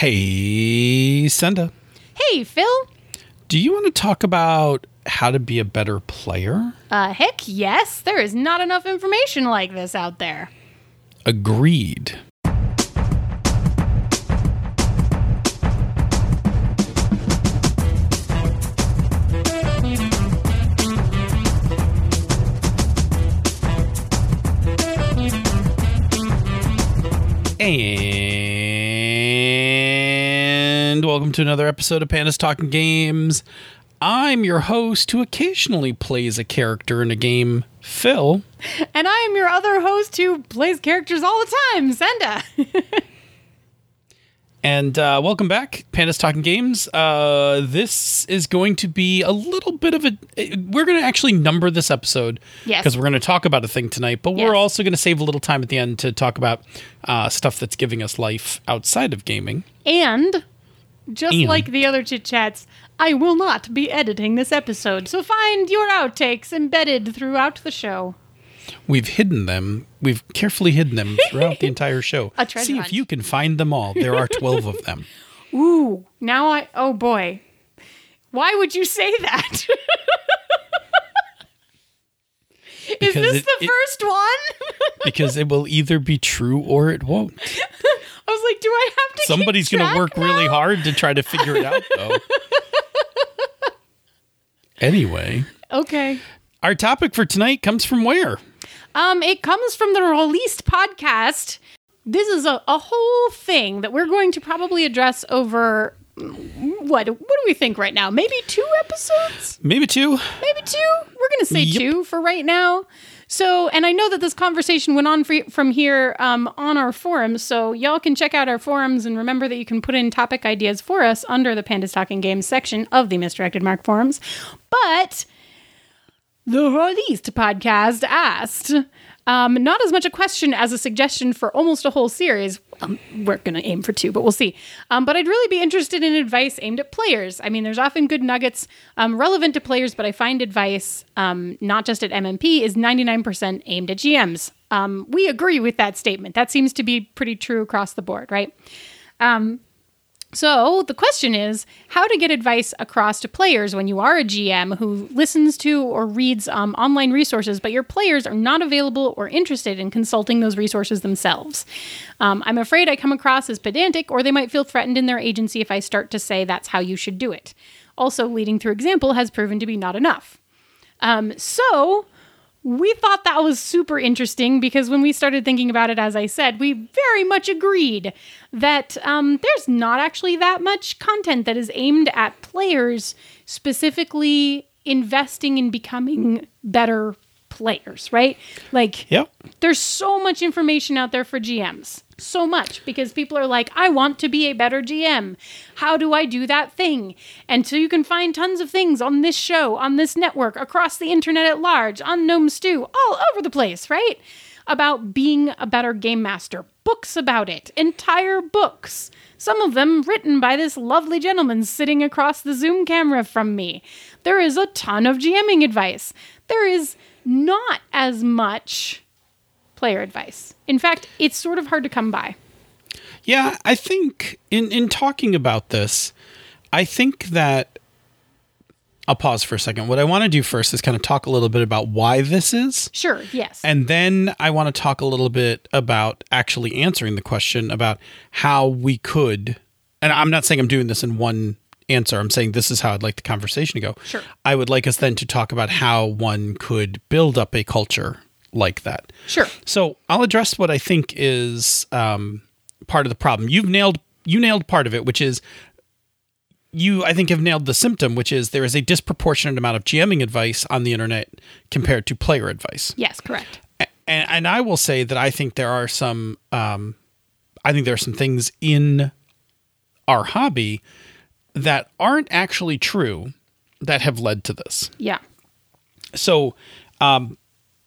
Hey, Senda, Hey, Phil. do you want to talk about how to be a better player? Uh, heck yes. There is not enough information like this out there. Agreed. And welcome to another episode of Pandas Talking Games. I'm your host who occasionally plays a character in a game, Phil. And I am your other host who plays characters all the time, Senda. And uh, welcome back, Pandas Talking Games. Uh, this is going to be a little bit of a. We're going to actually number this episode Yes. because we're going to talk about a thing tonight, but Yes. we're also going to save a little time at the end to talk about uh, stuff that's giving us life outside of gaming. and just And. like the other chit chats, I will not be editing this episode, so find your outtakes embedded throughout the show. We've hidden them. We've carefully hidden them throughout the entire show. A treasure See if you can find them all. There are twelve of them. Ooh, now I. Oh boy. Why would you say that? is this it- the it- first one? because it will either be true or it won't. I was like, do I have to? Somebody's going to work really hard to try to figure it out, though. anyway, Okay. our topic for tonight comes from where? Um, it comes from the released podcast. This is a, a whole thing that we're going to probably address over what? What do we think right now? Maybe two episodes? Maybe two. Maybe two? We're going to say Yep. two for right now. So, and I know that this conversation went on for, from here um, on our forums. So, y'all can check out our forums and remember that you can put in topic ideas for us under the Pandas Talking Games section of the Misdirected Mark forums. But the released podcast asked um, not as much a question as a suggestion for almost a whole series. Um, we're going to aim for two, but we'll see. Um, but I'd really be interested in advice aimed at players. I mean, there's often good nuggets um, relevant to players, but I find advice um, not just at MMP is 99% aimed at GMs. Um, we agree with that statement. That seems to be pretty true across the board, right? So the question is how to get advice across to players when you are a GM who listens to or reads um, online resources, but your players are not available or interested in consulting those resources themselves. Um, I'm afraid I come across as pedantic, or they might feel threatened in their agency if I start to say that's how you should do it. Also, leading through example has proven to be not enough. Um, so we thought that was super interesting because when we started thinking about it, as I said, we very much agreed that um, there's not actually that much content that is aimed at players specifically investing in becoming better players, right? Like, Yep. there's so much information out there for GMs. So much because people are like, I want to be a better GM. How do I do that thing? And so you can find tons of things on this show, on this network, across the internet at large, on Gnome Stew, all over the place, right? About being a better game master. Books about it, entire books. Some of them written by this lovely gentleman sitting across the Zoom camera from me. There is a ton of GMing advice. There is not as much player advice. In fact, it's sort of hard to come by. Yeah, I think in in talking about this, I think that I'll pause for a second. What I want to do first is kind of talk a little bit about why this is. Sure, yes. And then I want to talk a little bit about actually answering the question about how we could, and I'm not saying I'm doing this in one answer. I'm saying this is how I'd like the conversation to go. Sure. I would like us then to talk about how one could build up a culture like that. sure. So I'll address what I think is um, part of the problem. You've nailed you nailed part of it, which is you I think have nailed the symptom, which is there is a disproportionate amount of GMing advice on the internet compared to player advice. Yes, correct. And, and I will say that I think there are some um, I think there are some things in our hobby that aren't actually true that have led to this. Yeah. So, um,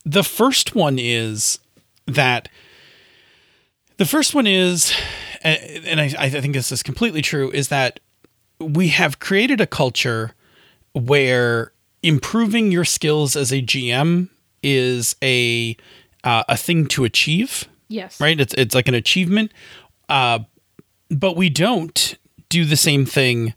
the first one is that the first one is, and I, I think this is completely true, is that we have created a culture where improving your skills as a GM is a uh, a thing to achieve Yes. right? It's it's like an achievement, uh, but we don't do the same thing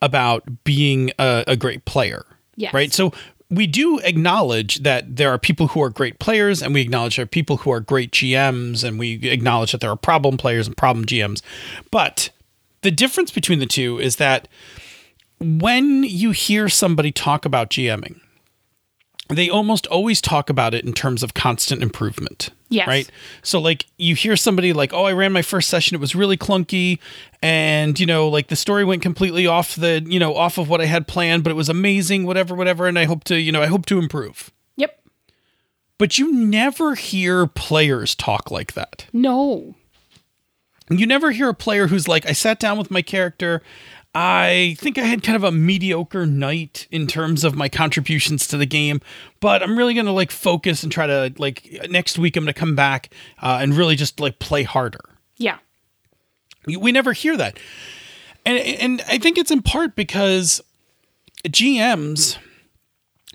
about being a, a great player. Yes. Right. So we do acknowledge that there are people who are great players and we acknowledge there are people who are great GMs and we acknowledge that there are problem players and problem GMs. But the difference between the two is that when you hear somebody talk about GMing, they almost always talk about it in terms of constant improvement. Yes. Right. So like you hear somebody like, "Oh, I ran my first session. It was really clunky, and you know, like the story went completely off the, you know, off of what I had planned, but it was amazing. Whatever, whatever. And I hope to, you know, I hope to improve." Yep. But you never hear players talk like that. No. You never hear a player who's like, I sat down with my character. I think I had kind of a mediocre night in terms of my contributions to the game, but I'm really going to like focus and try to like next week I'm going to come back uh, and really just like play harder. Yeah. We never hear that. And and I think it's in part because GMs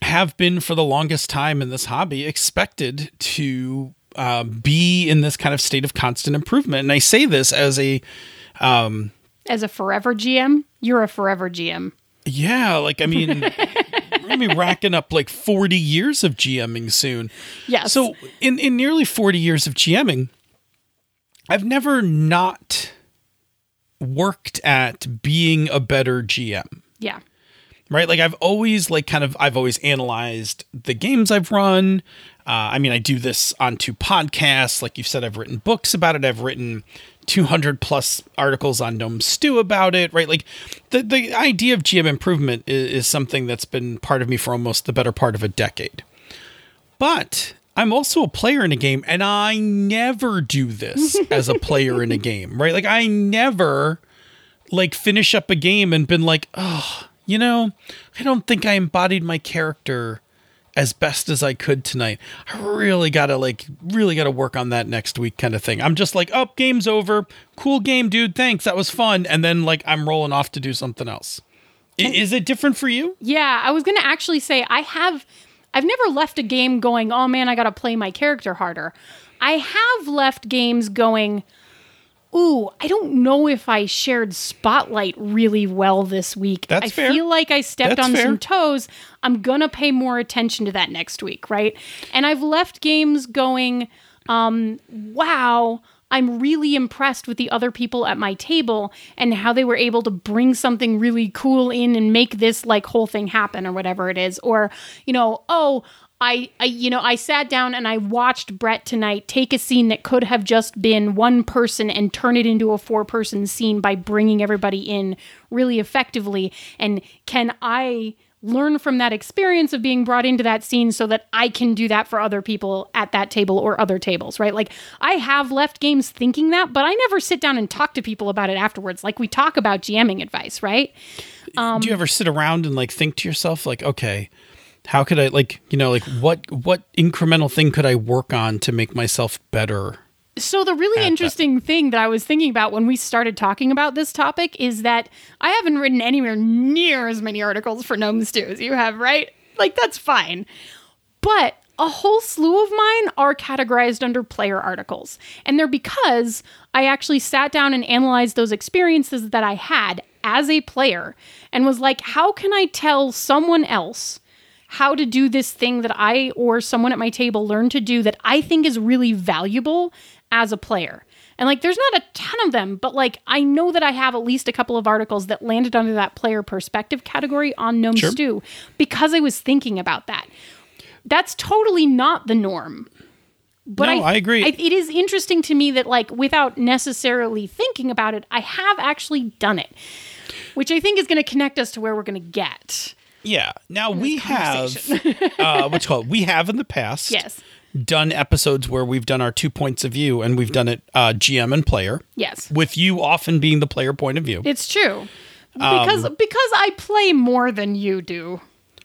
have been for the longest time in this hobby expected to uh, be in this kind of state of constant improvement. And I say this as a um, As a forever GM, you're a forever GM. yeah, like I mean, we're gonna be racking up like 40 years of GMing soon. Yeah. So in in nearly 40 years of GMing, I've never not worked at being a better GM. Yeah. right like i've always like kind of i've always analyzed the games i've run uh, i mean i do this onto podcasts like you've said i've written books about it i've written 200 plus articles on gnome stew about it right like the, the idea of gm improvement is, is something that's been part of me for almost the better part of a decade but I'm also a player in a game, and I never do this as a player in a game, right? Like I never like finish up a game and been like, oh, you know, I don't think I embodied my character as best as I could tonight. I really gotta like really gotta work on that next week kind of thing. I'm just like, oh, game's over. Cool game, dude. Thanks. That was fun. And then like I'm rolling off to do something else. I- Is it different for you? Yeah, I was to actually say I have I've never left a game going, "Oh man, I got to play my character harder." I have left games going, "Ooh, I don't know if I shared spotlight really well this week. That's I fair. feel like I stepped That's on fair. some toes. I'm going to pay more attention to that next week, right?" And I've left games going, um, "Wow, I'm really impressed with the other people at my table and how they were able to bring something really cool in and make this like whole thing happen or whatever it is. Or, you know, oh, I, I you know, I sat down and I watched Brett tonight take a scene that could have just been one person and turn it into a four person scene by bringing everybody in really effectively. And can I learn from that experience of being brought into that scene so that I can do that for other people at that table or other tables, right? Like I have left games thinking that, but I never sit down and talk to people about it afterwards. Like we talk about GMing advice, right? Um, do you ever sit around and like think to yourself like okay how could i like you know like what what incremental thing could i work on to make myself better So the really interesting thing that I was thinking about when we started talking about this topic is that I haven't written anywhere near as many articles for Gnome Stew as you have, right? Like that's fine. But a whole slew of mine are categorized under player articles. And they're because I actually sat down and analyzed those experiences that I had as a player and was like, how can I tell someone else how to do this thing that I or someone at my table learned to do that I think is really valuable as a player. And like there's not a ton of them, but like I know that I have at least a couple of articles that landed under that player perspective category on Gnome Sure. Stew because I was thinking about that. That's totally not the norm. But No, I agree. it is interesting to me that like without necessarily thinking about it, I have actually done it. Which I think is going to connect us to where we're going to get. Yeah now we have uh what's called we have in the past Yes. done episodes where we've done our two points of view and we've done it uh gm and player Yes. with you often being the player point of view It's true. Um, Because because I play more than you do.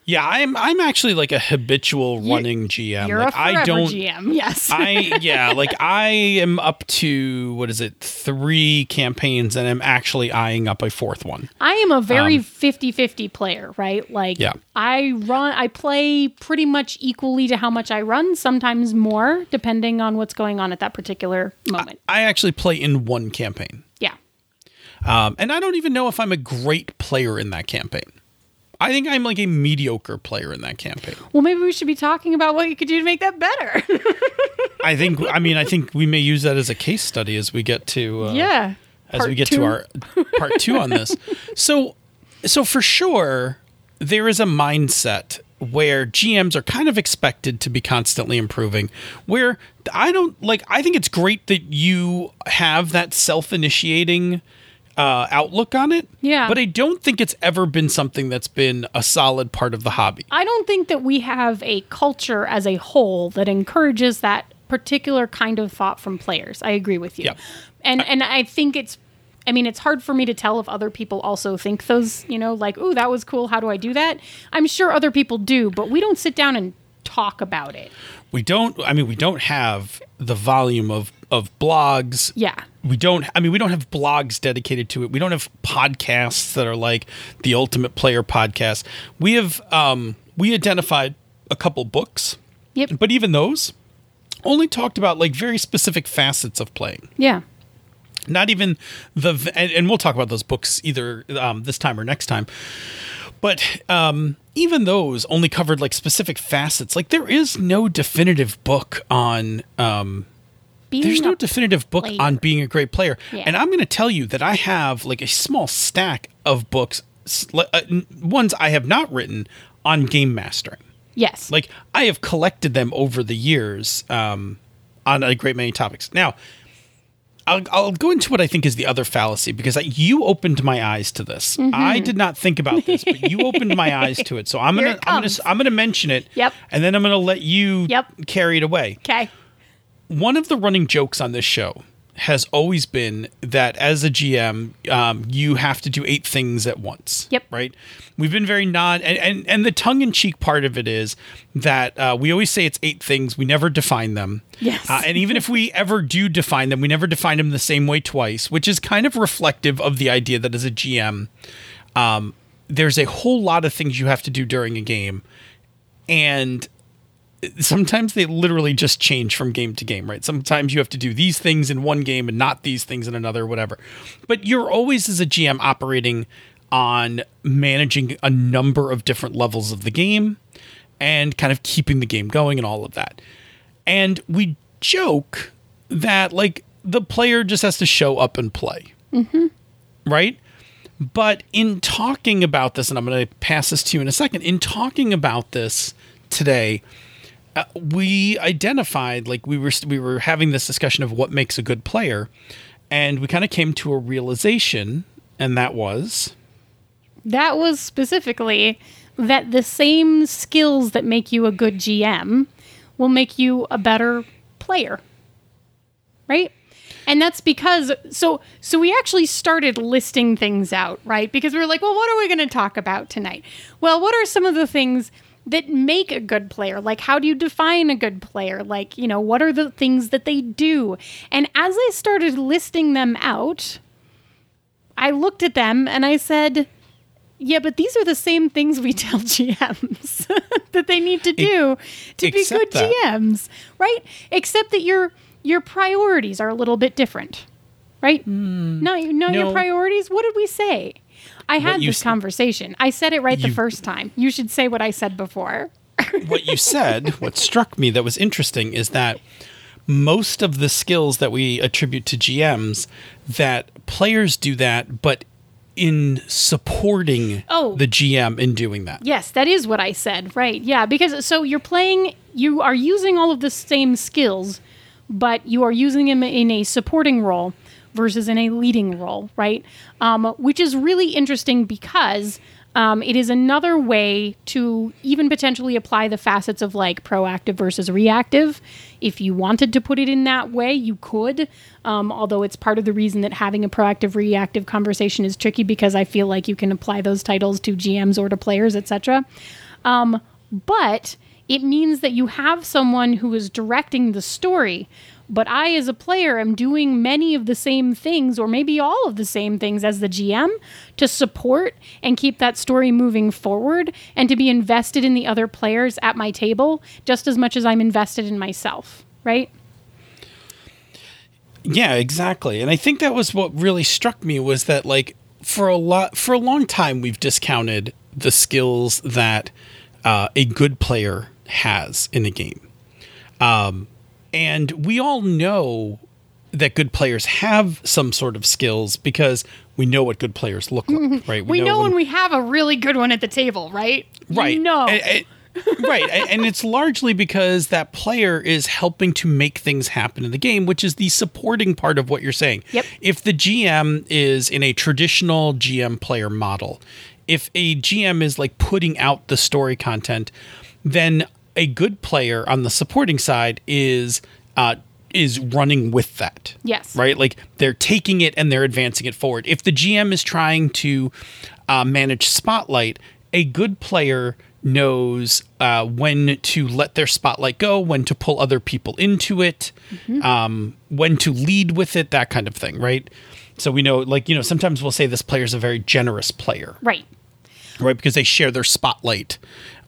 Yeah i'm i'm actually like a habitual running gm You're like a forever i don't GM. Yes. I yeah, like I am up to what is it, three campaigns, and I'm actually eyeing up a fourth one. I am a very 50-50 player, right? Like Um, Yeah. I run I play pretty much equally to how much I run, sometimes more depending on what's going on at that particular moment. I actually play in one campaign. yeah. Um, and I don't even know if I'm a great player in that campaign. I think I'm like a mediocre player in that campaign. Well, maybe we should be talking about what you could do to make that better. I think. I mean, I think we may use that as a case study as we get to. Uh, yeah. As we get two. to our part two on this, so so for sure there is a mindset where GMs are kind of expected to be constantly improving. Where I don't like. I think it's great that you have that self-initiating uh, outlook on it. Yeah. But I don't think it's ever been something that's been a solid part of the hobby. I don't think that we have a culture as a whole that encourages that particular kind of thought from players. I agree with you. And and I think it's I mean, it's hard for me to tell if other people also think those, you know, like, "Ooh, that was cool. How do I do that?" I'm sure other people do, but we don't sit down and talk about it. We don't. I mean, we don't have the volume of of blogs. Yeah. We don't. I mean, we don't have blogs dedicated to it. We don't have podcasts that are like the Ultimate Player podcast. We have. Um, we identified a couple books, Yep. but even those only talked about like very specific facets of playing. Yeah. Not even the. And, and we'll talk about those books either um, this time or next time. But um, even those only covered like specific facets. Like there is no definitive book on um, Being there's no definitive book player. on being a great player. Yeah. And I'm going to tell you that I have like a small stack of books, uh, ones I have not written on game mastering. yes. Like I have collected them over the years um, on a great many topics. Now, I'll, I'll go into what I think is the other fallacy because I, you opened my eyes to this. Mm-hmm. I did not think about this, but you opened my eyes to it. So I'm Here gonna I'm gonna. I'm gonna mention it. Yep. And then I'm gonna let you Yep. carry it away okay. One of the running jokes on this show has always been that as a GM, um, you have to do eight things at once. Yep. Right. We've been very non, and and, and the tongue in cheek part of it is that uh, we always say it's eight things. We never define them. Yes. Uh, and even if we ever do define them, we never define them the same way twice, which is kind of reflective of the idea that as a GM, um, there's a whole lot of things you have to do during a game, and sometimes they literally just change from game to game, right? Sometimes you have to do these things in one game and not these things in another, whatever. But you're always, as a GM, operating on managing a number of different levels of the game and kind of keeping the game going and all of that. And we joke that, like, the player just has to show up and play. Mm-hmm. Right? But in talking about this, and I'm going to pass this to you in a second, in talking about this today, uh, we identified like we were we were having this discussion of what makes a good player, and we kind of came to a realization, and that was That was specifically that the same skills that make you a good GM will make you a better player. Right? And that's because so so we actually started listing things out, right? Because we were like, well, what are we going to talk about tonight? Well, what are some of the things that make a good player? Like how do you define a good player? Like, you know, what are the things that they do? And as I started listing them out, I looked at them and I said, yeah, but these are the same things we tell GMs that they need to do to be good that- GMs, right? Except that your your priorities are a little bit different, right? Hmm. No, you know your. Priorities. What did we say? I had this s- conversation. I said it right the first time. You should say what I said before. what you said. what struck me that was interesting is that most of the skills that we attribute to GMs, that players do that, but in supporting Oh. the GM in doing that. Yes, that is what I said. Right. Yeah, because so you're playing you are using all of the same skills, but you are using them in a supporting role versus in a leading role, right? Um, which is really interesting because um, it is another way to even potentially apply the facets of like proactive versus reactive. If you wanted to put it in that way, you could. Um, although it's part of the reason that having a proactive reactive conversation is tricky because I feel like you can apply those titles to GMs or to players, etc. Um, but it means that you have someone who is directing the story. But I, as a player, am doing many of the same things, or maybe all of the same things as the GM to support and keep that story moving forward and to be invested in the other players at my table just as much as I'm invested in myself, right? Yeah, exactly. And I think that was what really struck me was that like for a lot for a long time we've discounted the skills that uh, a good player has in a game. Um, and we all know that good players have some sort of skills because we know what good players look like, mm-hmm. right? We, know, when we have a really good one at the table, right? right No. Right and it's largely because that player is helping to make things happen in the game which is the supporting part of what you're saying Yep. if the gm is in a traditional gm player model if a gm is like putting out the story content then a good player on the supporting side is uh is running with that Yes. right like they're taking it and they're advancing it forward if the gm is trying to uh, manage spotlight a good player knows uh, when to let their spotlight go when to pull other people into it um, when to lead with it that kind of thing right so we know like you know sometimes we'll say this player's a very generous player right. right? Because they share their spotlight.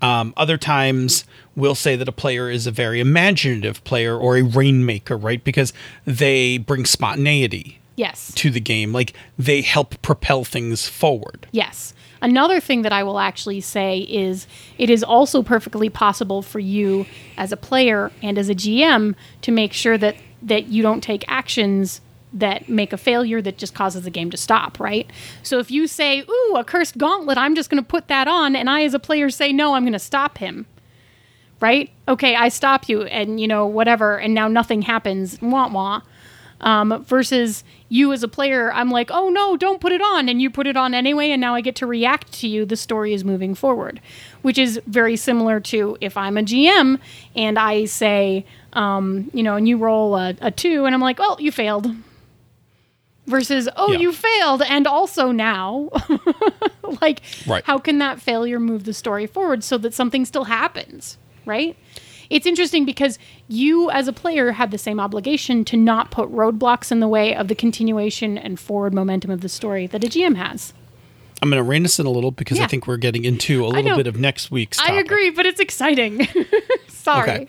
Um, other times, we'll say that a player is a very imaginative player or a rainmaker, right? Because they bring spontaneity Yes. to the game, like they help propel things forward. Yes. Another thing that I will actually say is it is also perfectly possible for you as a player and as a GM to make sure that that you don't take actions that make a failure that just causes the game to stop, right? So if you say, "Ooh, a cursed gauntlet, I'm just going to put that on," and I as a player say, "No, I'm going to stop him." Right? Okay, I stop you and you know whatever and now nothing happens. Wah wah um, versus you as a player i'm like oh no don't put it on and you put it on anyway and now i get to react to you the story is moving forward which is very similar to if i'm a gm and i say um, you know and you roll a, a two and i'm like well you failed versus oh Yeah. you failed and also now like Right. how can that failure move the story forward so that something still happens right it's interesting because you as a player have the same obligation to not put roadblocks in the way of the continuation and forward momentum of the story that a gm has I'm going to rein us in a little because I think we're getting into a little bit of next week's i agree but it's exciting sorry Okay.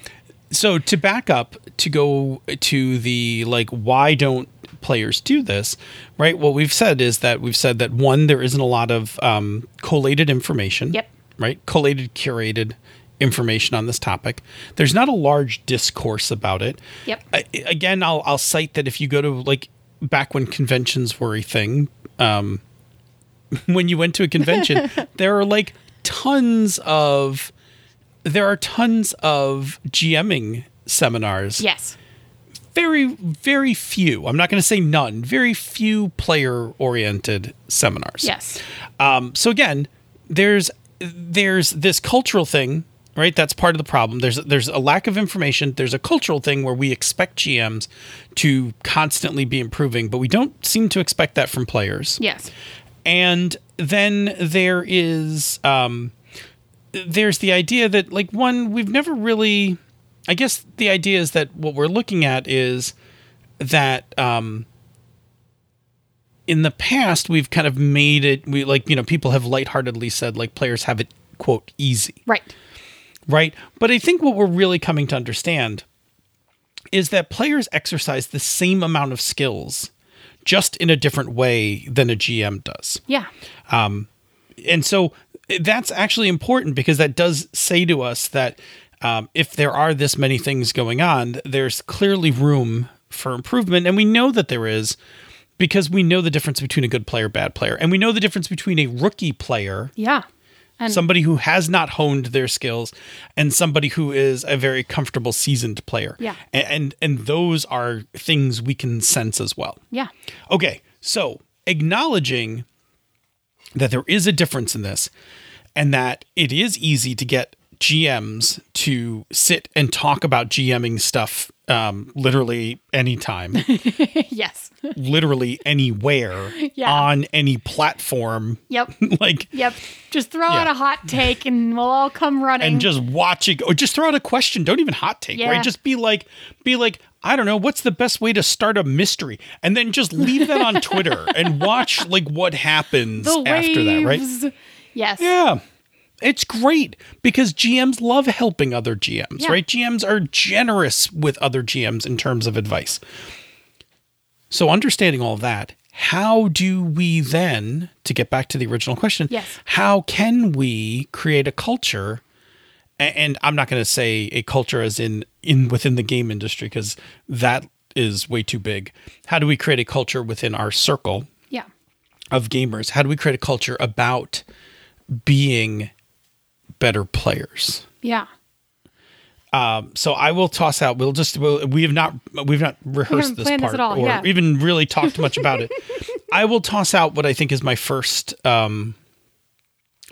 So to back up to go to the like why don't players do this, right? What we've said is that we've said that one there isn't a lot of um, collated information. Yep. Right? Collated curated information on this topic. There's not a large discourse about it. Yep. I, again, I'll I'll cite that if you go to like back when conventions were a thing, um, when you went to a convention, there are like tons of there are tons of GMing seminars. yes Very, very few. I'm not going to say none. Very few player oriented seminars. yes Um, so again, there's there's this cultural thing, right? That's part of the problem. There's there's a lack of information. There's a cultural thing where we expect GMs to constantly be improving, but we don't seem to expect that from players yes and then there is um there's the idea that like one we've never really i guess the idea is that what we're looking at is that um in the past we've kind of made it we like you know people have lightheartedly said like players have it quote easy right right? But I think what we're really coming to understand is that players exercise the same amount of skills just in a different way than a GM does. yeah And so that's actually important because that does say to us that um, if there are this many things going on, there's clearly room for improvement. And we know that there is because we know the difference between a good player, bad player. And we know the difference between a rookie player yeah and somebody who has not honed their skills and somebody who is a very comfortable seasoned player. Yeah. A- and and, those are things we can sense as well. Yeah. Okay so acknowledging that there is a difference in this and that it is easy to get gms to sit and talk about gming stuff um, literally anytime. Yes. Literally anywhere Yeah. on any platform. Yep. Like yep. Just throw out a hot take and we'll all come running. And just watch it or just throw out a question. Don't even hot take Yeah. right just be like be like i don't know what's the best way to start a mystery? And then just leave that on twitter and watch like what happens after that right? yes. Yeah it's great because GMs love helping other GMs, Yeah. right? GMs are generous with other GMs in terms of advice. So understanding all of that, how do we then, to get back to the original question, Yes. how can we create a culture? And I'm not going to say a culture as in in within the game industry because that is way too big. How do we create a culture within our circle Yeah. of gamers? How do we create a culture about being better players? Yeah. So I will toss out. We'll just we'll, we have not we've not rehearsed haven't this this part at all, or yeah. even really talked much about it. I will toss out what I think is my first um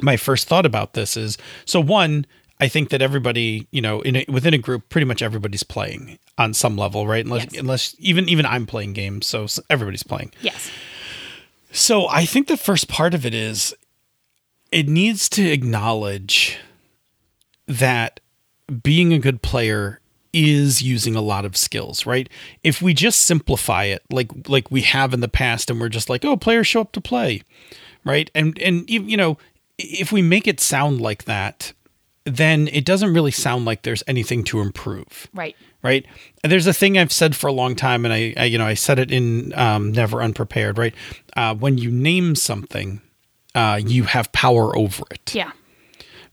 my first thought about this is so one. I think that everybody, you know, in a, within a group, pretty much everybody's playing on some level, right? Unless, Yes. unless even even I'm playing games, so everybody's playing. Yes. So I think the first part of it is it needs to acknowledge that being a good player is using a lot of skills, right? If we just simplify it like like we have in the past and we're just like, "Oh, players show up to play." Right? And and you know, if we make it sound like that, then it doesn't really sound like there's anything to improve Right. right? And there's a thing I've said for a long time, and I, I you know, I said it in um, Never Unprepared, right? Uh, when you name something, uh, you have power over it, Yeah.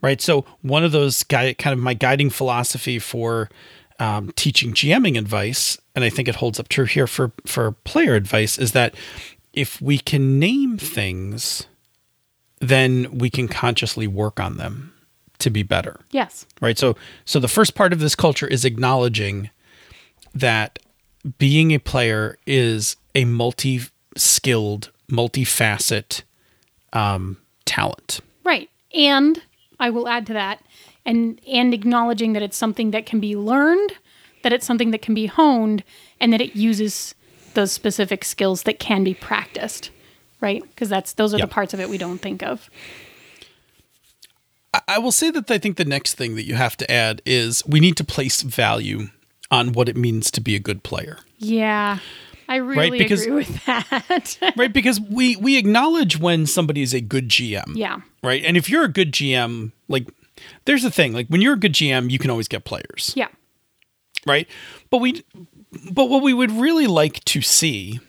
right? So one of those guy, kind of my guiding philosophy for um, teaching GMing advice, and I think it holds up true here for for player advice, is that if we can name things, then we can consciously work on them to be better Yes. right so so the first part of this culture is acknowledging that being a player is a multi-skilled multi-facet um, talent Right. And I will add to that and and acknowledging that it's something that can be learned, that it's something that can be honed and that it uses those specific skills that can be practiced. Right? Because that's those are Yep. the parts of it we don't think of. I- i will say that i think the next thing that you have to add is we need to place value on what it means to be a good player Yeah. I really because- agree with that. right because we we acknowledge when somebody is a good gm yeah. right and if you're a good gm like there's the thing like when you're a good gm you can always get players Yeah. right? But we, but what we would really like to see,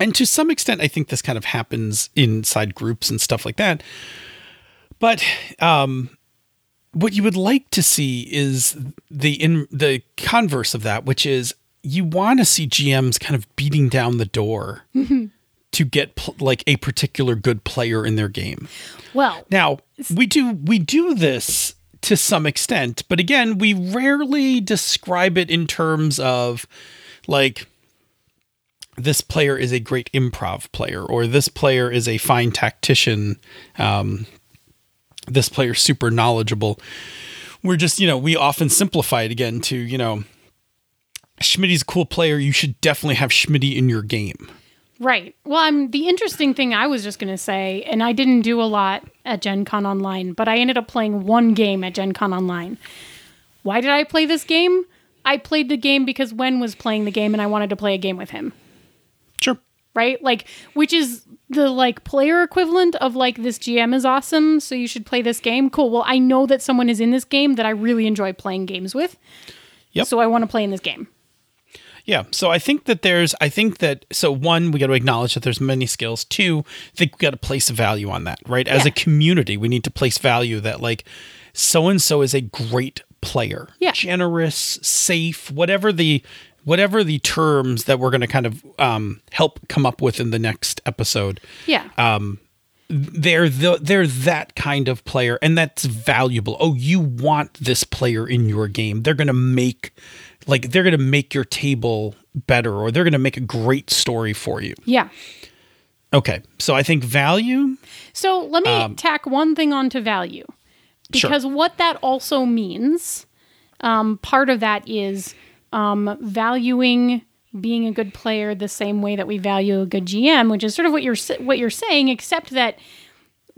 and to some extent, I think this kind of happens inside groups and stuff like that. But um, what you would like to see is the in the converse of that, which is you want to see GMs kind of beating down the door to get pl- like a particular good player in their game. Well, Now, we do we do this to some extent, but again, we rarely describe it in terms of like this player is a great improv player or this player is a fine tactician. Um, this player's super knowledgeable. We're just, you know, we often simplify it again to, you know, Schmitty's a cool player. You should definitely have Schmitty in your game. Right. Well, I'm the interesting thing I was just going to say, and I didn't do a lot at Gen Con Online, but I ended up playing one game at Gen Con Online. Why did I play this game? I played the game because Wen was playing the game and I wanted to play a game with him. Sure. Right? Like which is the like player equivalent of like this GM is awesome, so you should play this game. Cool. Well, I know that someone is in this game that I really enjoy playing games with. Yep. So I want to play in this game. Yeah. So I think that there's, I think that, so one, we got to acknowledge that there's many skills. Two, I think we got to place value on that, right? As Yeah. a community, we need to place value that like so and so is a great player, Yeah. generous, safe, whatever the, whatever the terms that we're going to kind of um, help come up with in the next episode. Yeah. They're the, they're that kind of player, and that's valuable. Oh, you want this player in your game? They're going to make, like, they're going to make your table better, or they're going to make a great story for you. yeah. Okay, so I think value. So let me tack one thing onto value. Um, Sure. Because what that also means, um, part of that is um, valuing being a good player the same way that we value a good GM, which is sort of what you're what you're saying, except that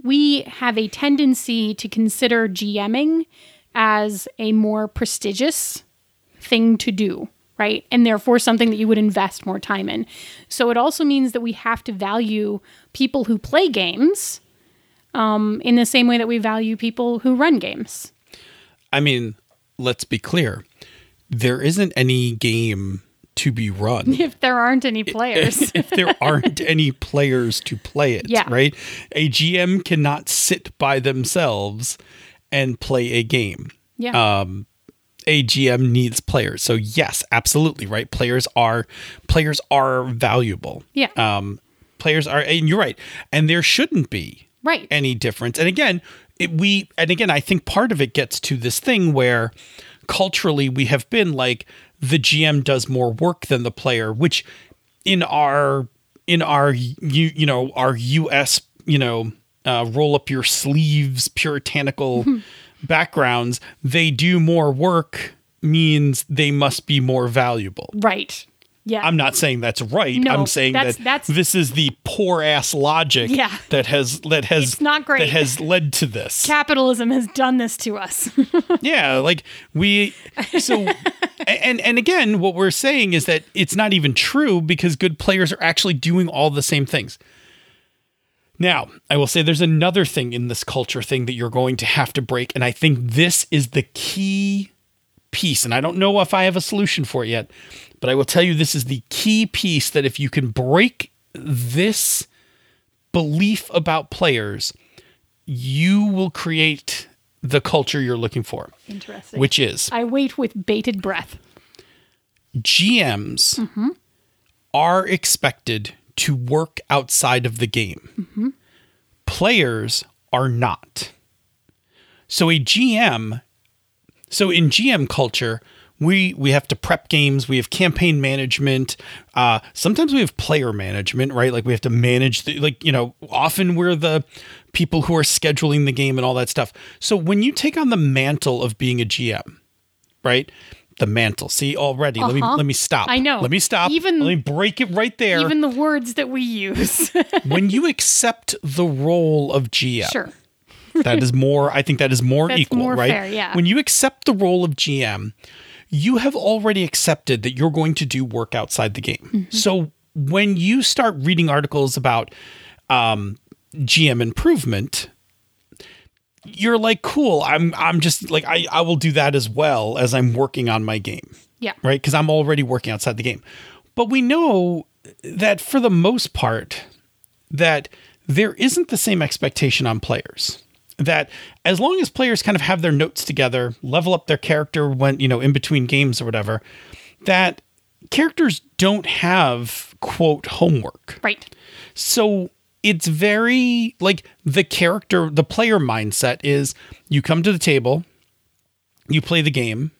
we have a tendency to consider GMing as a more prestigious thing to do, right? And therefore something that you would invest more time in. So it also means that we have to value people who play games um, in the same way that we value people who run games. I mean, let's be clear. There isn't any game to be run. If there aren't any players. if there aren't any players to play it, Yeah. right? A GM cannot sit by themselves and play a game. yeah. A GM needs players. So yes, absolutely, right? Players are players are valuable. Yeah. Um players are and you're right. And there shouldn't be right. any difference. And again, it, we and again, I think part of it gets to this thing where culturally we have been like the GM does more work than the player, which in our in our you you know our U.S. you know uh, roll up your sleeves puritanical backgrounds, they do more work means they must be more valuable. right. Yeah. I'm not saying that's right. No, I'm saying that's- that that's- this is the poor ass logic Yeah. that has that has It's not great. that has led to this. Capitalism has done this to us. yeah, like we so and and again what we're saying is that it's not even true because good players are actually doing all the same things. Now, I will say there's another thing in this culture thing that you're going to have to break and I think this is the key piece and I don't know if I have a solution for it yet, but I will tell you this is the key piece that if you can break this belief about players, you will create the culture you're looking for, Interesting. which is I wait with bated breath. GMs mm-hmm. are expected to work outside of the game. Players are not. So a GM, so in GM culture, we we have to prep games. We have campaign management. Uh, sometimes we have player management, right? Like we have to manage the like you know. Often we're the people who are scheduling the game and all that stuff. So when you take on the mantle of being a GM, right? The mantle. See already. Let me Uh-huh. let me stop. I know. Let me stop. Even- let me break it right there. Even the words that we use. when you accept the role of GM, sure. that is more i think that is more That's equal more right fair, yeah. when you accept the role of gm you have already accepted that you're going to do work outside the game Mm-hmm. so when you start reading articles about um, gm improvement you're like cool i'm i'm just like i i will do that as well as i'm working on my game Yeah. right? Because I'm already working outside the game. But we know that for the most part, that there isn't the same expectation on players. That as long as players kind of have their notes together, level up their character when, you know, in between games or whatever, that characters don't have quote homework. Right. So it's very like the character, the player mindset is you come to the table, you play the game.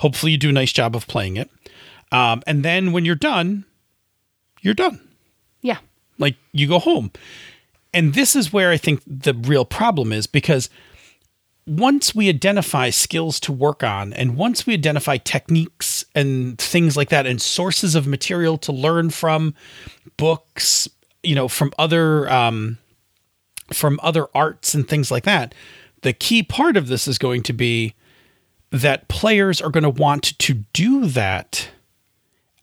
Hopefully, you do a nice job of playing it. Um, and then when you're done, you're done. Yeah. Like you go home. And this is where I think the real problem is because once we identify skills to work on, and once we identify techniques and things like that, and sources of material to learn from, books, you know, from other um, from other arts and things like that, the key part of this is going to be that players are going to want to do that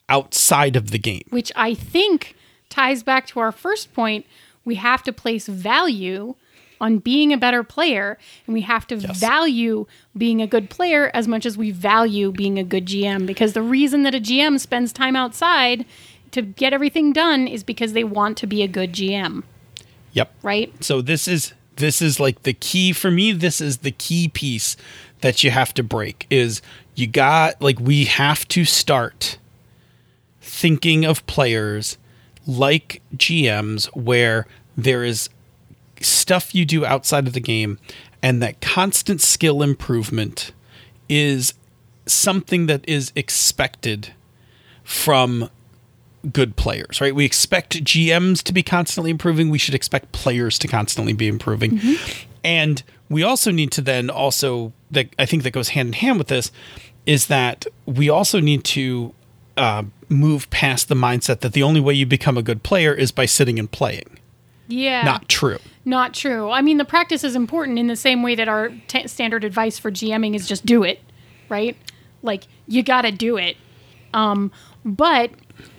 outside of the game. Which I think ties back to our first point. We have to place value on being a better player, and we have to value being a good player as much as we value being a good GM. Because the reason that a GM spends time outside to get everything done is because they want to be a good GM, Yep. right? So this is this is like the key for me this is the key piece that you have to break is you got like we have to start thinking of players like GMs where there is stuff you do outside of the game and that constant skill improvement is something that is expected from good players, right? We expect GMs to be constantly improving. We should expect players to constantly be improving. And we also need to then also that I think that goes hand in hand with this is that we also need to uh, move past the mindset that the only way you become a good player is by sitting and playing. Yeah. Not true. Not true. I mean, the practice is important in the same way that our t- standard advice for GMing is just do it, right? Like you got to do it. Um, but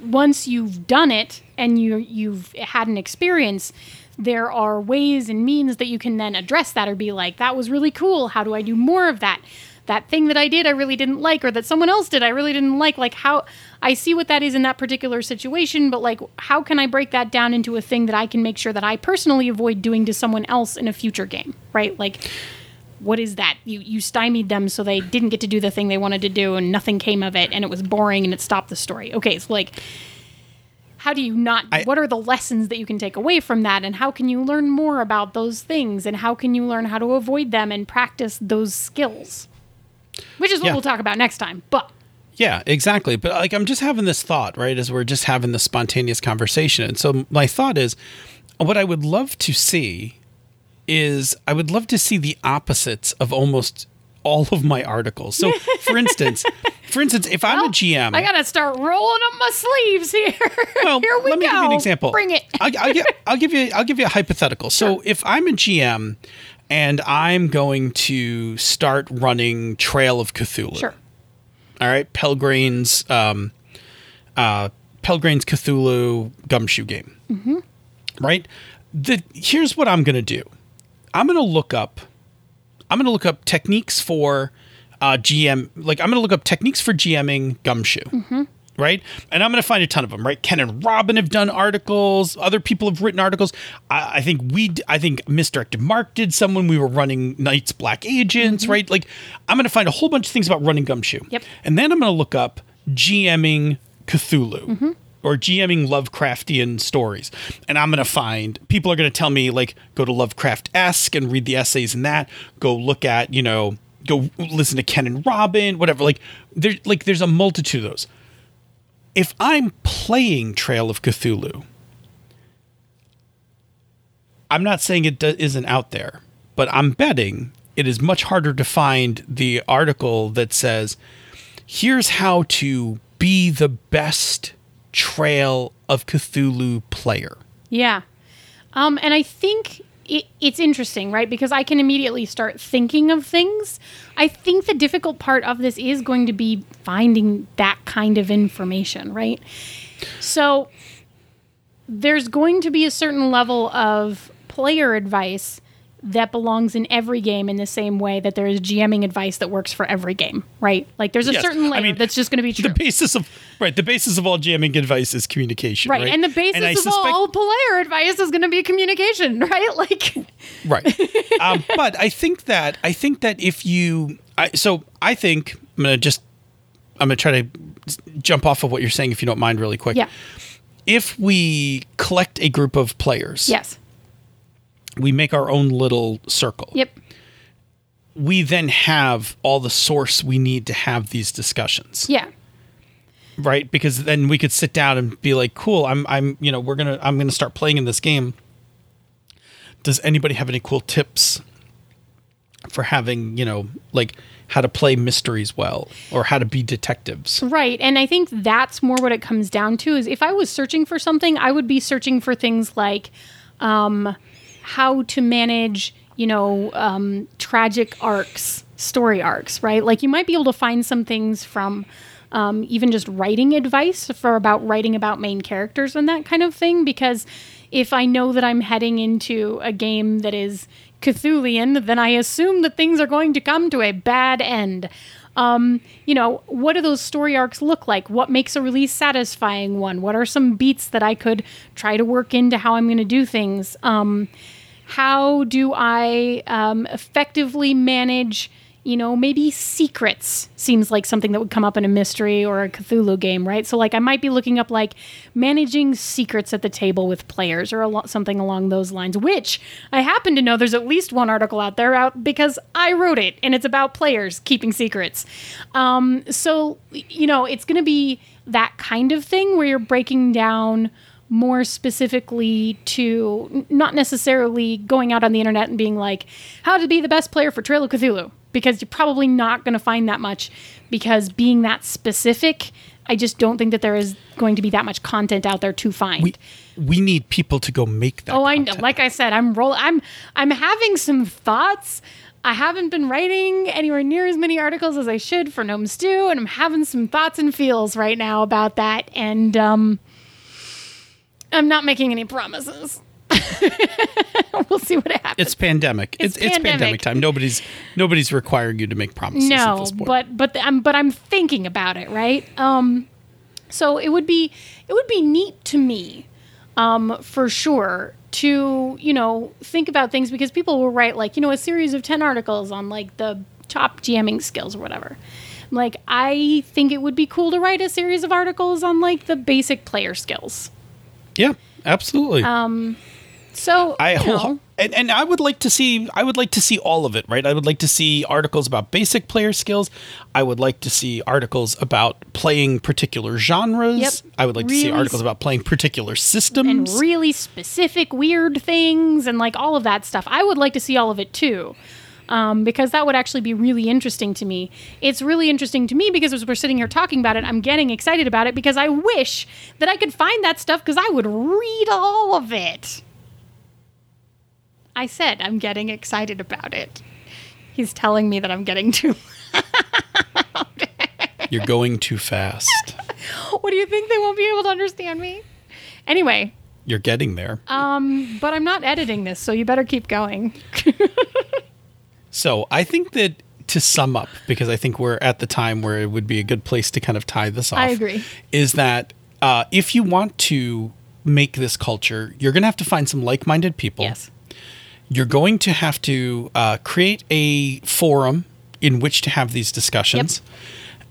once you've done it and you you've had an experience, there are ways and means that you can then address that or be like, that was really cool. How do I do more of that? that thing that I did I really didn't like or that someone else did I really didn't like like how I see what that is in that particular situation but like how can I break that down into a thing that I can make sure that I personally avoid doing to someone else in a future game right like what is that you you stymied them so they didn't get to do the thing they wanted to do and nothing came of it and it was boring and it stopped the story okay so like how do you not I- what are the lessons that you can take away from that and how can you learn more about those things and how can you learn how to avoid them and practice those skills which is what Yeah. we'll talk about next time but Yeah, exactly. But like I'm just having this thought, right, as we're just having this spontaneous conversation. And so my thought is what I would love to see is I would love to see the opposites of almost all of my articles. So for instance, for instance, if I'm a GM i gotta start rolling up my sleeves here well, here we let me go give you an example. bring it I'll, I'll, gi- I'll give you. I'll give you a hypothetical. So, if I'm a GM and I'm going to start running Trail of Cthulhu, sure all right, Pelgrane's, um, uh, Pelgrane's Cthulhu gumshoe game, mm-hmm. right? The here's what I'm gonna do. I'm gonna look up. I'm gonna look up techniques for uh, GM. Like I'm gonna look up techniques for GMing gumshoe. Mm-hmm. Right, and I'm going to find a ton of them. Right, Ken and Robin have done articles. Other people have written articles. I, I think we, I think Misdirected Mark did some when we were running Night's Black Agents. Mm-hmm. Right, like I'm going to find a whole bunch of things about running gumshoe. Yep. and then I'm going to look up GMing Cthulhu mm-hmm. Or GMing Lovecraftian stories. And I'm going to find people are going to tell me, like, go to Lovecraftesque and read the essays in that. Go look at, you know, go listen to Ken and Robin, whatever. Like, there, like, there's a multitude of those. If I'm playing Trail of Cthulhu, I'm not saying it do- isn't out there, but I'm betting it is much harder to find the article that says, here's how to be the best Trail of Cthulhu player. Yeah. Um, and I think it, it's interesting, right? Because I can immediately start thinking of things. I think the difficult part of this is going to be finding that kind of information, right? So there's going to be a certain level of player advice that belongs in every game in the same way that there is GMing advice that works for every game, right? Like there's a Yes. certain I layer mean, that's just going to be true. The basis of right, the basis of all GMing advice is communication. Right. Right, and the basis I of suspect- all player advice is going to be communication, right? Like, right um, but i think that i think that if you I, so i think i'm gonna just i'm gonna try to jump off of what you're saying if you don't mind really quick yeah. if we collect a group of players Yes. We make our own little circle Yep. we then have all the source we need to have these discussions Yeah. right because then we could sit down and be like cool i'm i'm you know we're gonna i'm gonna start playing in this game does anybody have any cool tips for having you know like how to play mysteries well or how to be detectives Right. And I think that's more what it comes down to is if I was searching for something, I would be searching for things like um, how to manage, you know, um, tragic arcs, story arcs, right? Like you might be able to find some things from um, even just writing advice for about writing about main characters and that kind of thing. Because if I know that I'm heading into a game that is Cthulian, then I assume that things are going to come to a bad end. Um, you know, what do those story arcs look like? What makes a really satisfying one? What are some beats that I could try to work into how I'm going to do things? Um, how do I um, effectively manage, you know, maybe secrets seems like something that would come up in a mystery or a Cthulhu game, right? So, like, I might be looking up like managing secrets at the table with players or lo- something along those lines, which I happen to know there's at least one article out there out because I wrote it and it's about players keeping secrets. Um, so, you know, it's going to be that kind of thing where you're breaking down more specifically to not necessarily going out on the internet and being like, how to be the best player for Trail of Cthulhu, because you're probably not going to find that much. Because being that specific, I just don't think that there is going to be that much content out there to find. we we need people to go make that oh, I know. Like I said, I'm roll. I'm I'm having some thoughts. I haven't been writing anywhere near as many articles as I should for Gnome Stew, and I'm having some thoughts and feels right now about that. And um, I'm not making any promises. we'll see what happens. It's pandemic. It's, It's it's pandemic. pandemic. time. Nobody's nobody's requiring you to make promises at no, this point. but but I'm but I'm thinking about it, right? Um, so it would be it would be neat to me, um, for sure, to you know think about things because people will write like you know a series of ten articles on like the top GMing skills or whatever. Like I think it would be cool to write a series of articles on like the basic player skills. Yeah, absolutely. Um, So I you whole, know, and, and I would like to see I would like to see all of it, right? I would like to see articles about basic player skills. I would like to see articles about playing particular genres. Yep. I would like to see articles about playing particular systems and really specific weird things and like all of that stuff. I would like to see all of it too. Um, because that would actually be really interesting to me. It's really interesting to me because as we're sitting here talking about it, I'm getting excited about it because I wish that I could find that stuff because I would read all of it. I said I'm getting excited about it. He's telling me that I'm getting too. You're going too fast. what do you think they won't be able to understand me? Anyway, You're getting there. um, but I'm not editing this, so you better keep going. So I think that to sum up, because I think we're at the time where it would be a good place to kind of tie this off. I agree. Is that uh, if you want to make this culture, you're going to have to find some like-minded people. Yes. You're going to have to uh, create a forum in which to have these discussions.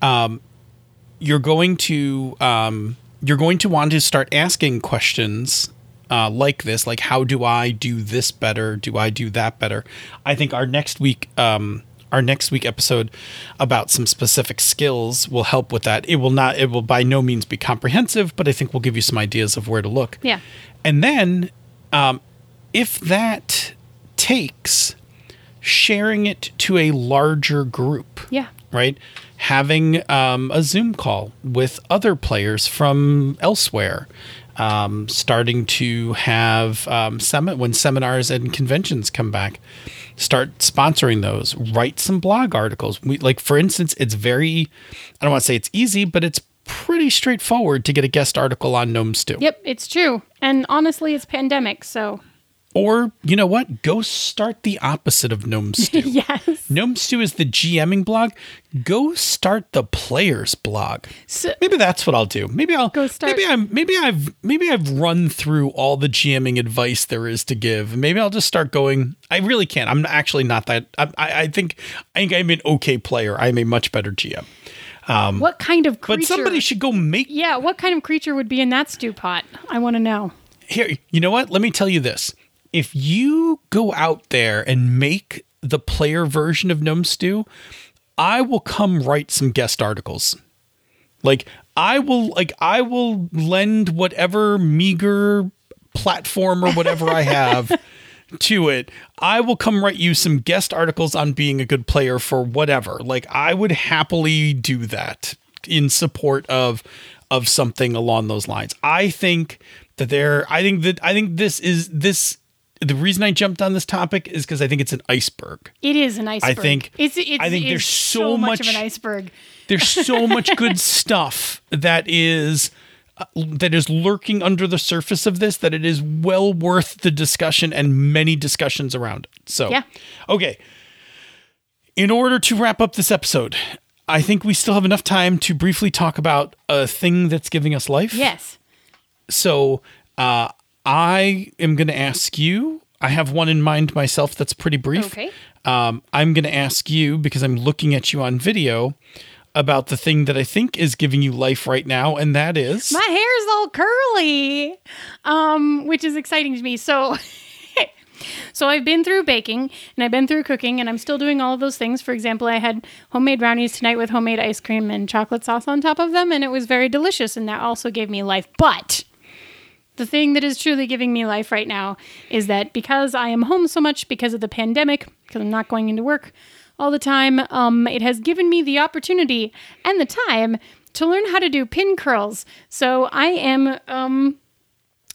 Yep. Um, you're going to um, you're going to want to start asking questions uh, like this, like how do I do this better? Do I do that better? I think our next week. Um, our next week episode about some specific skills will help with that. It will not it will by no means be comprehensive, but I think we'll give you some ideas of where to look. Yeah. And then, um, if that takes sharing it to a larger group, Yeah. right? Having um, a Zoom call with other players from elsewhere, um, starting to have um, semi- when seminars and conventions come back, start sponsoring those. Write some blog articles. We like, for instance, it's very I don't want to say it's easy, but it's pretty straightforward to get a guest article on Gnome Stew. Yep, it's true. And honestly, it's pandemic, so Or you know what? Go start the opposite of Gnome Stew. yes. Gnome Stew is the GMing blog. Go start the players blog. So, Maybe that's what I'll do. Maybe I'll Go start- Maybe I'm. Maybe I've. Maybe I've run through all the GMing advice there is to give. Maybe I'll just start going. I really can't. I'm actually not that. I, I, think. I think I'm an okay player. I'm a much better GM. Um, what kind of creature? But somebody should go make Yeah, what kind of creature would be in that stew pot? I want to know. here you know what let me tell you this if you go out there and make the player version of gnome stew i will come write some guest articles. Like i will like i will lend whatever meager platform or whatever i have to it. I will come write you some guest articles on being a good player for whatever. Like i would happily do that in support of of something along those lines. I think that there i think that i think this is this the reason i jumped on this topic is because i think it's an iceberg It is an iceberg. I think- it's, it's I think it's there's so much of an iceberg. there's so much good stuff that is uh, that is lurking under the surface of this that it is well worth the discussion and many discussions around it. So, Yeah. okay. In order to wrap up this episode, I think we still have enough time to briefly talk about a thing that's giving us life. Yes. So, uh, I am going to ask you. I have one in mind myself that's pretty brief. Okay. Um, I'm going to ask you because I'm looking at you on video about the thing that I think is giving you life right now, and that is My hair's all curly, um, which is exciting to me. So, so I've been through baking and I've been through cooking, and I'm still doing all of those things. For example, I had homemade brownies tonight with homemade ice cream and chocolate sauce on top of them, and it was very delicious, and that also gave me life. But the thing that is truly giving me life right now is that because I am home so much because of the pandemic, because I'm not going into work all the time, um, it has given me the opportunity and the time to learn how to do pin curls. So I am um,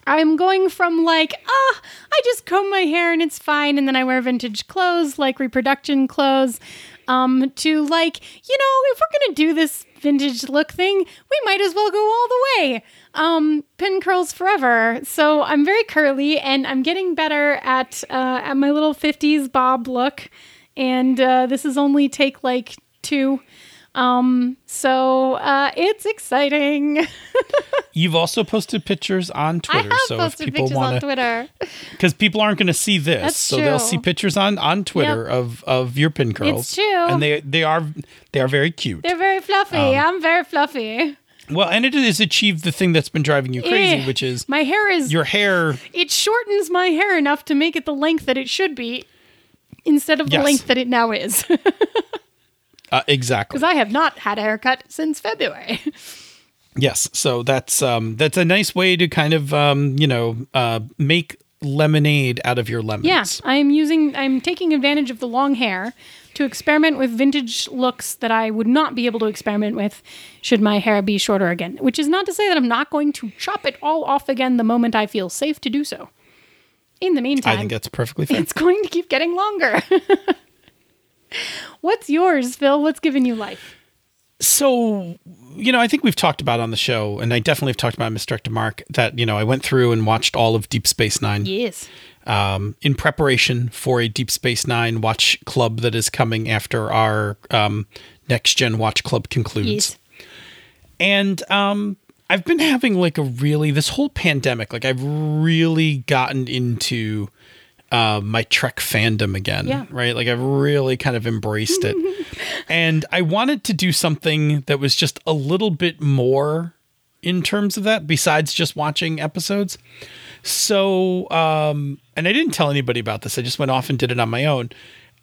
I'm going from like, ah, I just comb my hair and it's fine, and then I wear vintage clothes like reproduction clothes, um, to like, you know, if we're gonna do this vintage look thing, we might as well go all the way. Um, pin curls forever. So I'm very curly, and I'm getting better at uh, at my little '50s bob look. And uh, this is only take like two. Um, so uh, it's exciting. You've also posted pictures on I Twitter, have so if posted people pictures on want to, Twitter. because people aren't going to see this, That's so they'll see pictures on on Twitter of of your pin curls. It's true. and they they are they are very cute. They're very fluffy. Um, I'm very fluffy. well, and it has achieved the thing that's been driving you crazy, Eh, which is my hair is your hair. it shortens my hair enough to make it the length that it should be instead of the length that it now is. Uh, exactly. Because I have not had a haircut since February. Yes, so that's um that's a nice way to kind of um you know uh make lemonade out of your lemons. yeah, I'm using, I'm taking advantage of the long hair to experiment with vintage looks that I would not be able to experiment with should my hair be shorter again. Which is not to say that I'm not going to chop it all off again the moment I feel safe to do so. In the meantime, I think that's perfectly fair. it's going to keep getting longer. What's yours, Phil? What's giving you life? So, you know, I think we've talked about on the show, and I definitely have talked about Misdirected Mark that, you know, I went through and watched all of Deep Space Nine Yes. um, in preparation for a Deep Space Nine watch club that is coming after our um, next gen watch club concludes. Yes. And um, I've been having like a really, this whole pandemic, like I've really gotten into uh, my Trek fandom again, Yeah. right? Like I've really kind of embraced it. and I wanted to do something that was just a little bit more in terms of that, besides just watching episodes. So, um, and I didn't tell anybody about this. I just went off and did it on my own.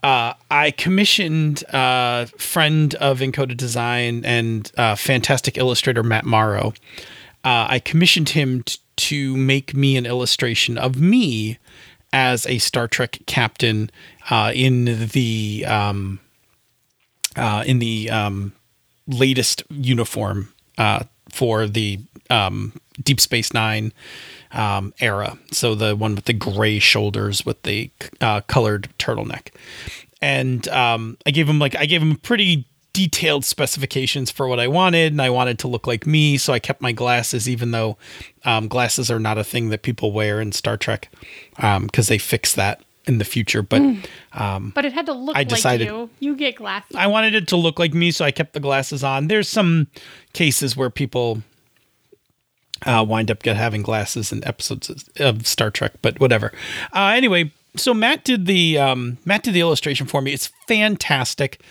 Uh, I commissioned a friend of Encoded Design and uh, fantastic illustrator Matt Morrow. Uh, I commissioned him t- to make me an illustration of me as a Star Trek captain uh, in the um, uh, in the um, latest uniform uh, for the um, Deep Space Nine um, era. So the one with the gray shoulders with the uh, colored turtleneck. And um, I gave him like I gave him a pretty detailed specifications for what I wanted, and I wanted to look like me. So I kept my glasses, even though um, glasses are not a thing that people wear in Star Trek because they fix that in the future. But But it had to look I decided- like you. You get glasses. I wanted it to look like me, so I kept the glasses on. There's some cases where people uh, wind up get having glasses in episodes of- of Star Trek, but whatever. Uh, anyway, so Matt did the um, Matt did the illustration for me. It's fantastic,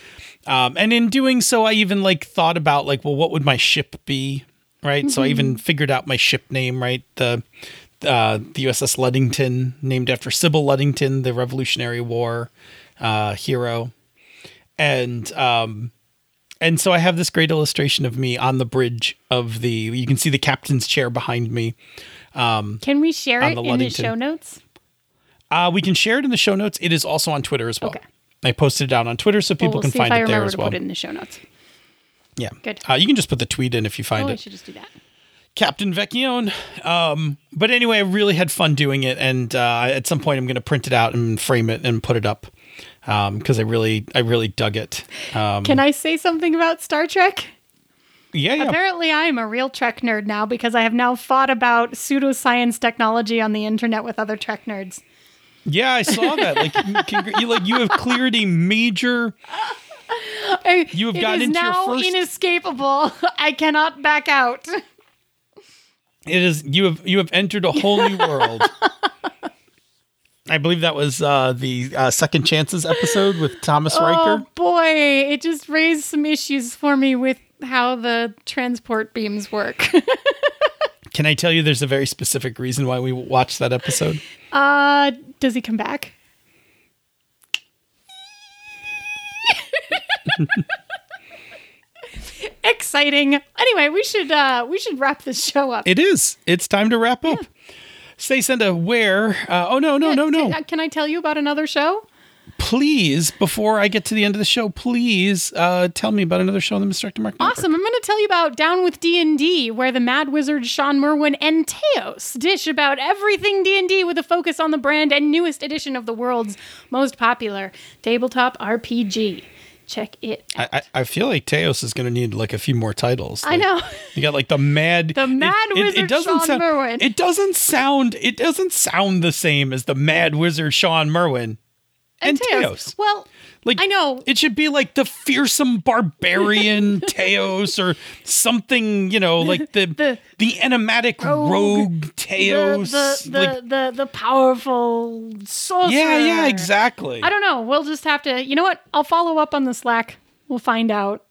um, and in doing so, I even like thought about like, well, what would my ship be? Right. So I even figured out my ship name. Right. The uh, the USS Ludington, named after Sybil Ludington, the Revolutionary War uh, hero and um and so I have this great illustration of me on the bridge of the you can see the captain's chair behind me. Um, Can we share On it the in the show notes? Uh we can share it in the show notes. It is also on Twitter as well. Okay. I posted it out on Twitter so people Well, we'll can see find if I it there remember as to put it in the show notes. Yeah. Good. Uh, you can just put the tweet in if you find Oh, I it. should just do that. Captain Vecchione. Um, but anyway, I really had fun doing it, and uh, at some point, I'm going to print it out and frame it and put it up because I really, I really dug it. Um, Can I say something about Star Trek? yeah, yeah. Apparently, I am a real Trek nerd now because I have now fought about pseudoscience technology on the internet with other Trek nerds. Yeah, I saw that. Like, congr- you like you have cleared a major. I- You have gotten into your now first- inescapable. I cannot back out. It is you have you have entered a whole new world. I believe that was uh, the uh, Second Chances episode with Thomas Riker. Oh boy, it just raised some issues for me with how the transport beams work. Can I tell you? There's a very specific reason why we watched that episode. uh, does he come back? Exciting. Anyway, we should uh we should wrap this show up. It is. It's time to wrap up. Stay Senda, where? Uh, oh no, no, no, no! Can, can I tell you about another show? Please, before I get to the end of the show, please uh, tell me about another show on the Misdirected Mark Network. Awesome. I'm going to tell you about Down with D&D, where the Mad Wizard Sean Merwin and Teos dish about everything D&D with a focus on the brand and newest edition of the world's most popular tabletop RPG. check it. I, I, I feel like Teos is going to need like a few more titles. I know. You got like the mad, The Mad Wizard Sean sound, Merwin. It doesn't sound. It doesn't sound the same as the Mad Wizard Sean Merwin and, Teos. Well, Like I know. it should be like the fearsome barbarian Teos or something. You know, like the the, The- enigmatic Rogue. rogue, the Teos. the the, like, the the powerful sorcerer. yeah, yeah, exactly. I don't know. We'll just have to. You know what? I'll follow up on the Slack. We'll find out.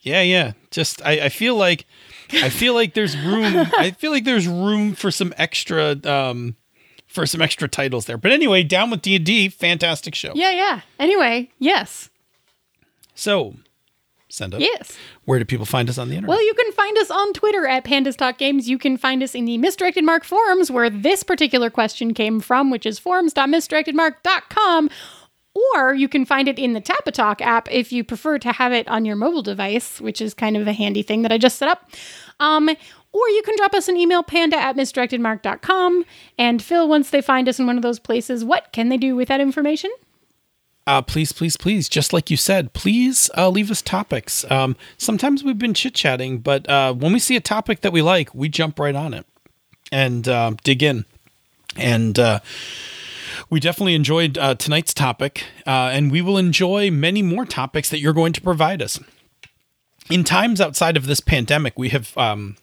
Yeah, yeah. Just I, I feel like I feel like there's room I feel like there's room for some extra um for some extra titles there. But anyway, down with D&D, fantastic show. Yeah, yeah. Anyway, yes, So, Senda. yes. Where do people find us on the internet? Well, you can find us on Twitter at Pandas Talk Games. You can find us in the Misdirected Mark forums where this particular question came from, which is forums.misdirectedmark.com. Or you can find it in the Tapatalk app if you prefer to have it on your mobile device, which is kind of a handy thing that I just set up. Um, or you can drop us an email, panda at misdirectedmark.com. And Phil, once they find us in one of those places, what can they do with that information? uh, please, please, please, just like you said, please uh, leave us topics. Um, sometimes we've been chit chatting, but uh, when we see a topic that we like, we jump right on it and uh, dig in. And uh, we definitely enjoyed uh, tonight's topic, uh, and we will enjoy many more topics that you're going to provide us. In times outside of this pandemic, we have. Um,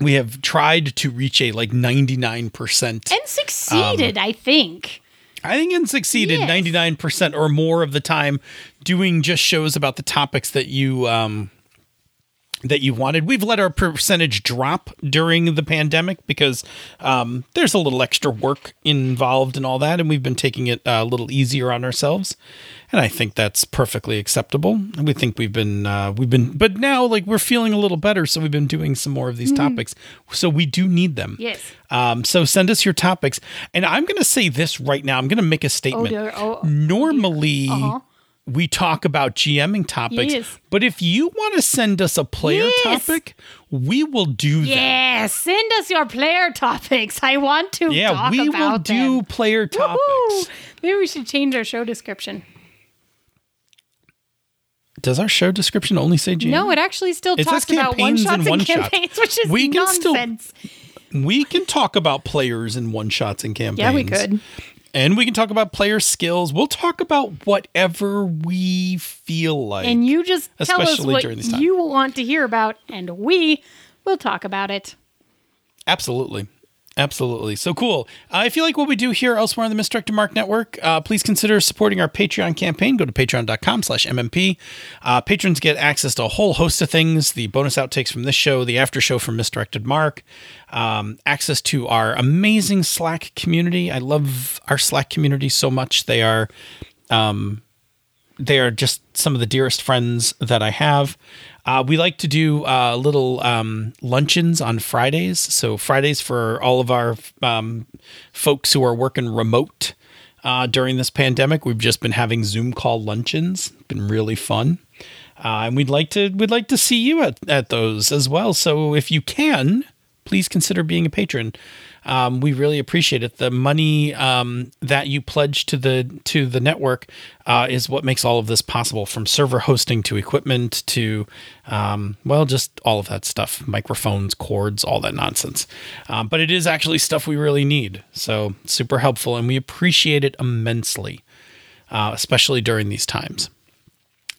we have tried to reach a like 99% And succeeded, I think. I think it succeeded Yes. 99% or more of the time doing just shows about the topics that you um that you wanted. We've let our percentage drop during the pandemic because um, there's a little extra work involved and all that, and we've been taking it a little easier on ourselves, and I think that's perfectly acceptable. And we think we've been uh, we've been, but now like we're feeling a little better, so we've been doing some more of these topics. So we do need them. Yes. Um, so send us your topics, and I'm going to say this right now. I'm going to make a statement. dear. Oh, Normally, we talk about GMing topics, Yes. but if you want to send us a player Yes. topic, we will do that. Yeah, send us your player topics. I want to Yeah, we will do them. player topics. Woohoo! Maybe we should change our show description. Does our show description only say GM? No, it actually still It talks about one shots and and, one-shots. campaigns, which is We can still- nonsense. we can talk about players and one shots and campaigns. yeah, we could. And we can talk about player skills. We'll talk about whatever we feel like. And you just tell us what during this time. you want to hear about, and we will talk about it. Absolutely. Absolutely. So cool. Uh, if you like what we do here elsewhere on the Misdirected Mark Network, uh, please consider supporting our Patreon campaign. Go to patreon.com slash MMP. Uh, patrons get access to a whole host of things, the bonus outtakes from this show, the after show from Misdirected Mark, um, access to our amazing Slack community. I love our Slack community so much. They are they are just some of the dearest friends that I have. Uh, we like to do uh, little um, luncheons on Fridays. So Fridays for all of our um, folks who are working remote uh, during this pandemic, we've just been having Zoom call luncheons. Been really fun, uh, and we'd like to we'd like to see you at, at those as well. So if you can, please consider being a patron. Um, we really appreciate it. The money um, that you pledge to the to the network uh, is what makes all of this possible, from server hosting to equipment to um, well, just all of that stuff, microphones, cords, all that nonsense. Um, but it is actually stuff we really need, so super helpful, and we appreciate it immensely, uh, especially during these times.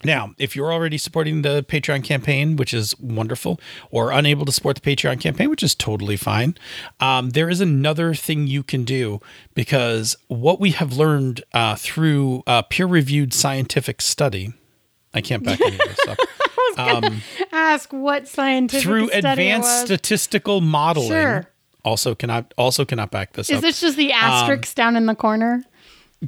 Now, if you're already supporting the Patreon campaign, which is wonderful, or unable to support the Patreon campaign, which is totally fine, um, there is another thing you can do because what we have learned uh, through uh, peer reviewed scientific study, I can't back any of this up, Ask what scientific through advanced statistical modeling. Sure. Also cannot also cannot back this Is up. this just the asterisks down in the corner?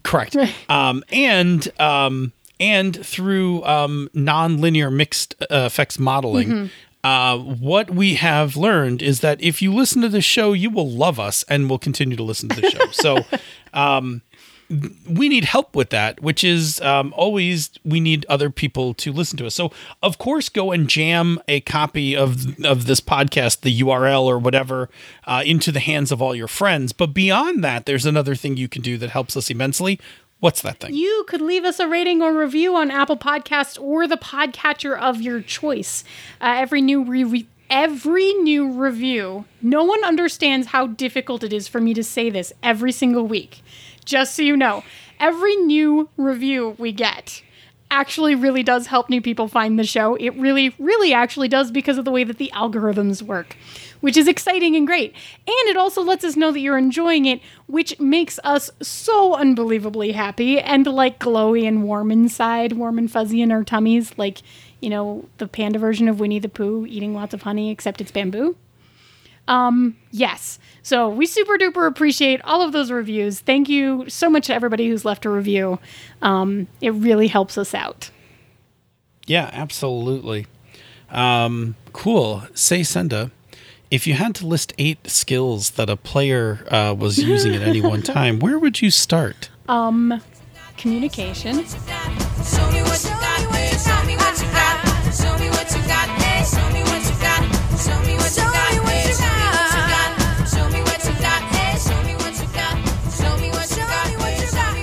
Correct. um, and um, and through um, nonlinear mixed uh, effects modeling, uh, what we have learned is that if you listen to the show, you will love us and will continue to listen to the show. so. Um, we need help with that, which is um, always we need other people to listen to us. So, of course, go and jam a copy of of this podcast, the URL or whatever, uh, into the hands of all your friends. But beyond that, there's another thing you can do that helps us immensely. What's that thing? You could leave us a rating or review on Apple Podcasts or the podcatcher of your choice. Uh, every new re- every new review. No one understands how difficult it is for me to say this every single week. Just so you know, every new review we get actually really does help new people find the show. It really, really actually does because of the way that the algorithms work, which is exciting and great. And it also lets us know that you're enjoying it, which makes us so unbelievably happy and like glowy and warm inside, warm and fuzzy in our tummies, like, you know, the panda version of Winnie the Pooh eating lots of honey, except it's bamboo. Um, yes. So we super duper appreciate all of those reviews. Thank you so much to everybody who's left a review. Um, it really helps us out. Yeah, absolutely. Um, cool. Say, Senda, if you had to list eight skills that a player uh, was using at any one time, where would you start? Um, communication.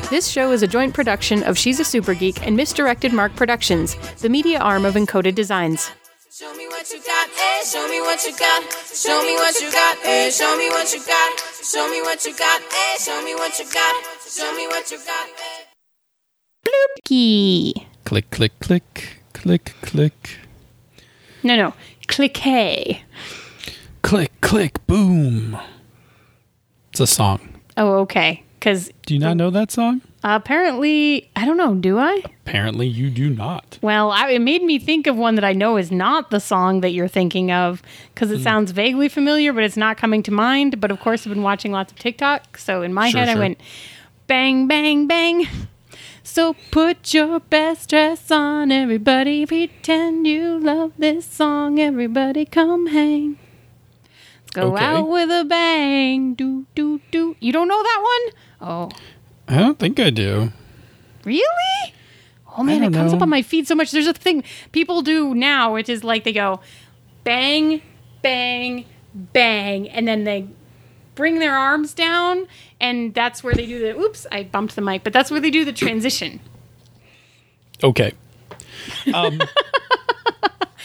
This show is a joint production of She's a Super Geek and Misdirected Mark Productions, the media arm of Encoded Designs. Show what you got, eh? Show me what you got. Show me what you got, eh? Show me what you got. Show me what you got, eh? Show me what you got. Show me what you got, eh? Key. Click, click, click, click, click, No, no. Cliquet. click, click, boom. It's a song. Oh, okay. Because Do you not know that song? Apparently, I don't know, do I? Apparently, you do not. Well, I, it made me think of one that I know is not the song that you're thinking of because it hmm. sounds vaguely familiar, but it's not coming to mind. But of course, I've been watching lots of TikTok. So in my Sure, head, I went bang, bang, bang. So put your best dress on, everybody. Pretend you love this song. Everybody come hang. Let's go Okay. out with a bang. Do, do, do. You don't know that one? Oh. I don't think I do. Really? Oh man, it comes know. up on my feed so much. There's a thing people do now, which is like they go bang, bang, bang, and then they bring their arms down, and that's where they do the oops, I bumped the mic, but that's where they do the transition. Okay. Um,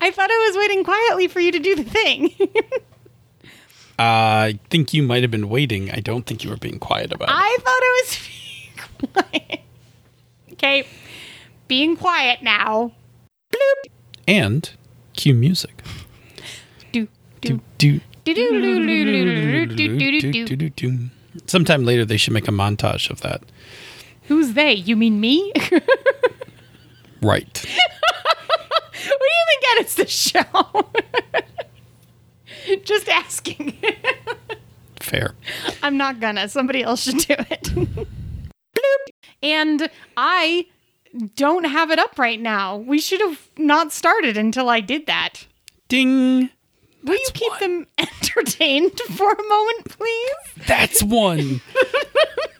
I thought I was waiting quietly for you to do the thing. uh, I think you might have been waiting. I don't think you were being quiet about it. I thought I was being quiet. Okay, being quiet now. Bloop. And cue music. Do do do. Sometime later, they should make a montage of that. Who's they? You mean me? right edits the show? Just asking. Fair. I'm not gonna. Somebody else should do it. and I don't have it up right now. We should have not started until I did that. Ding. Will you keep them entertained for a moment, please? That's one.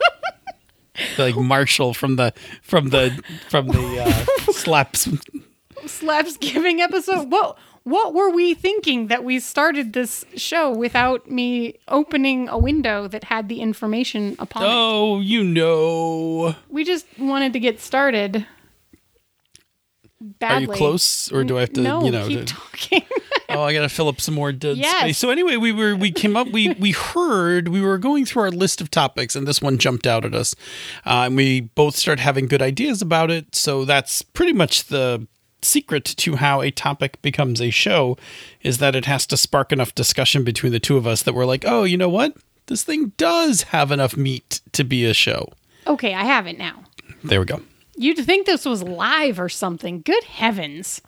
like Marshall from the from the from the uh, slaps. Slapsgiving episode. What what were we thinking that we started this show without me opening a window that had the information upon it? Oh, you know. We just wanted to get started. Badly. Are you close, or do I have to? no, you know. keep to- talking. oh, I gotta fill up some more dead Yes. space. So anyway, we were we came up. We we heard we were going through our list of topics, and this one jumped out at us, uh, and we both started having good ideas about it. So that's pretty much the secret to how a topic becomes a show is that it has to spark enough discussion between the two of us that we're like, oh, you know what? This thing does have enough meat to be a show. okay, I have it now. There we go. You'd think this was live or something. Good heavens.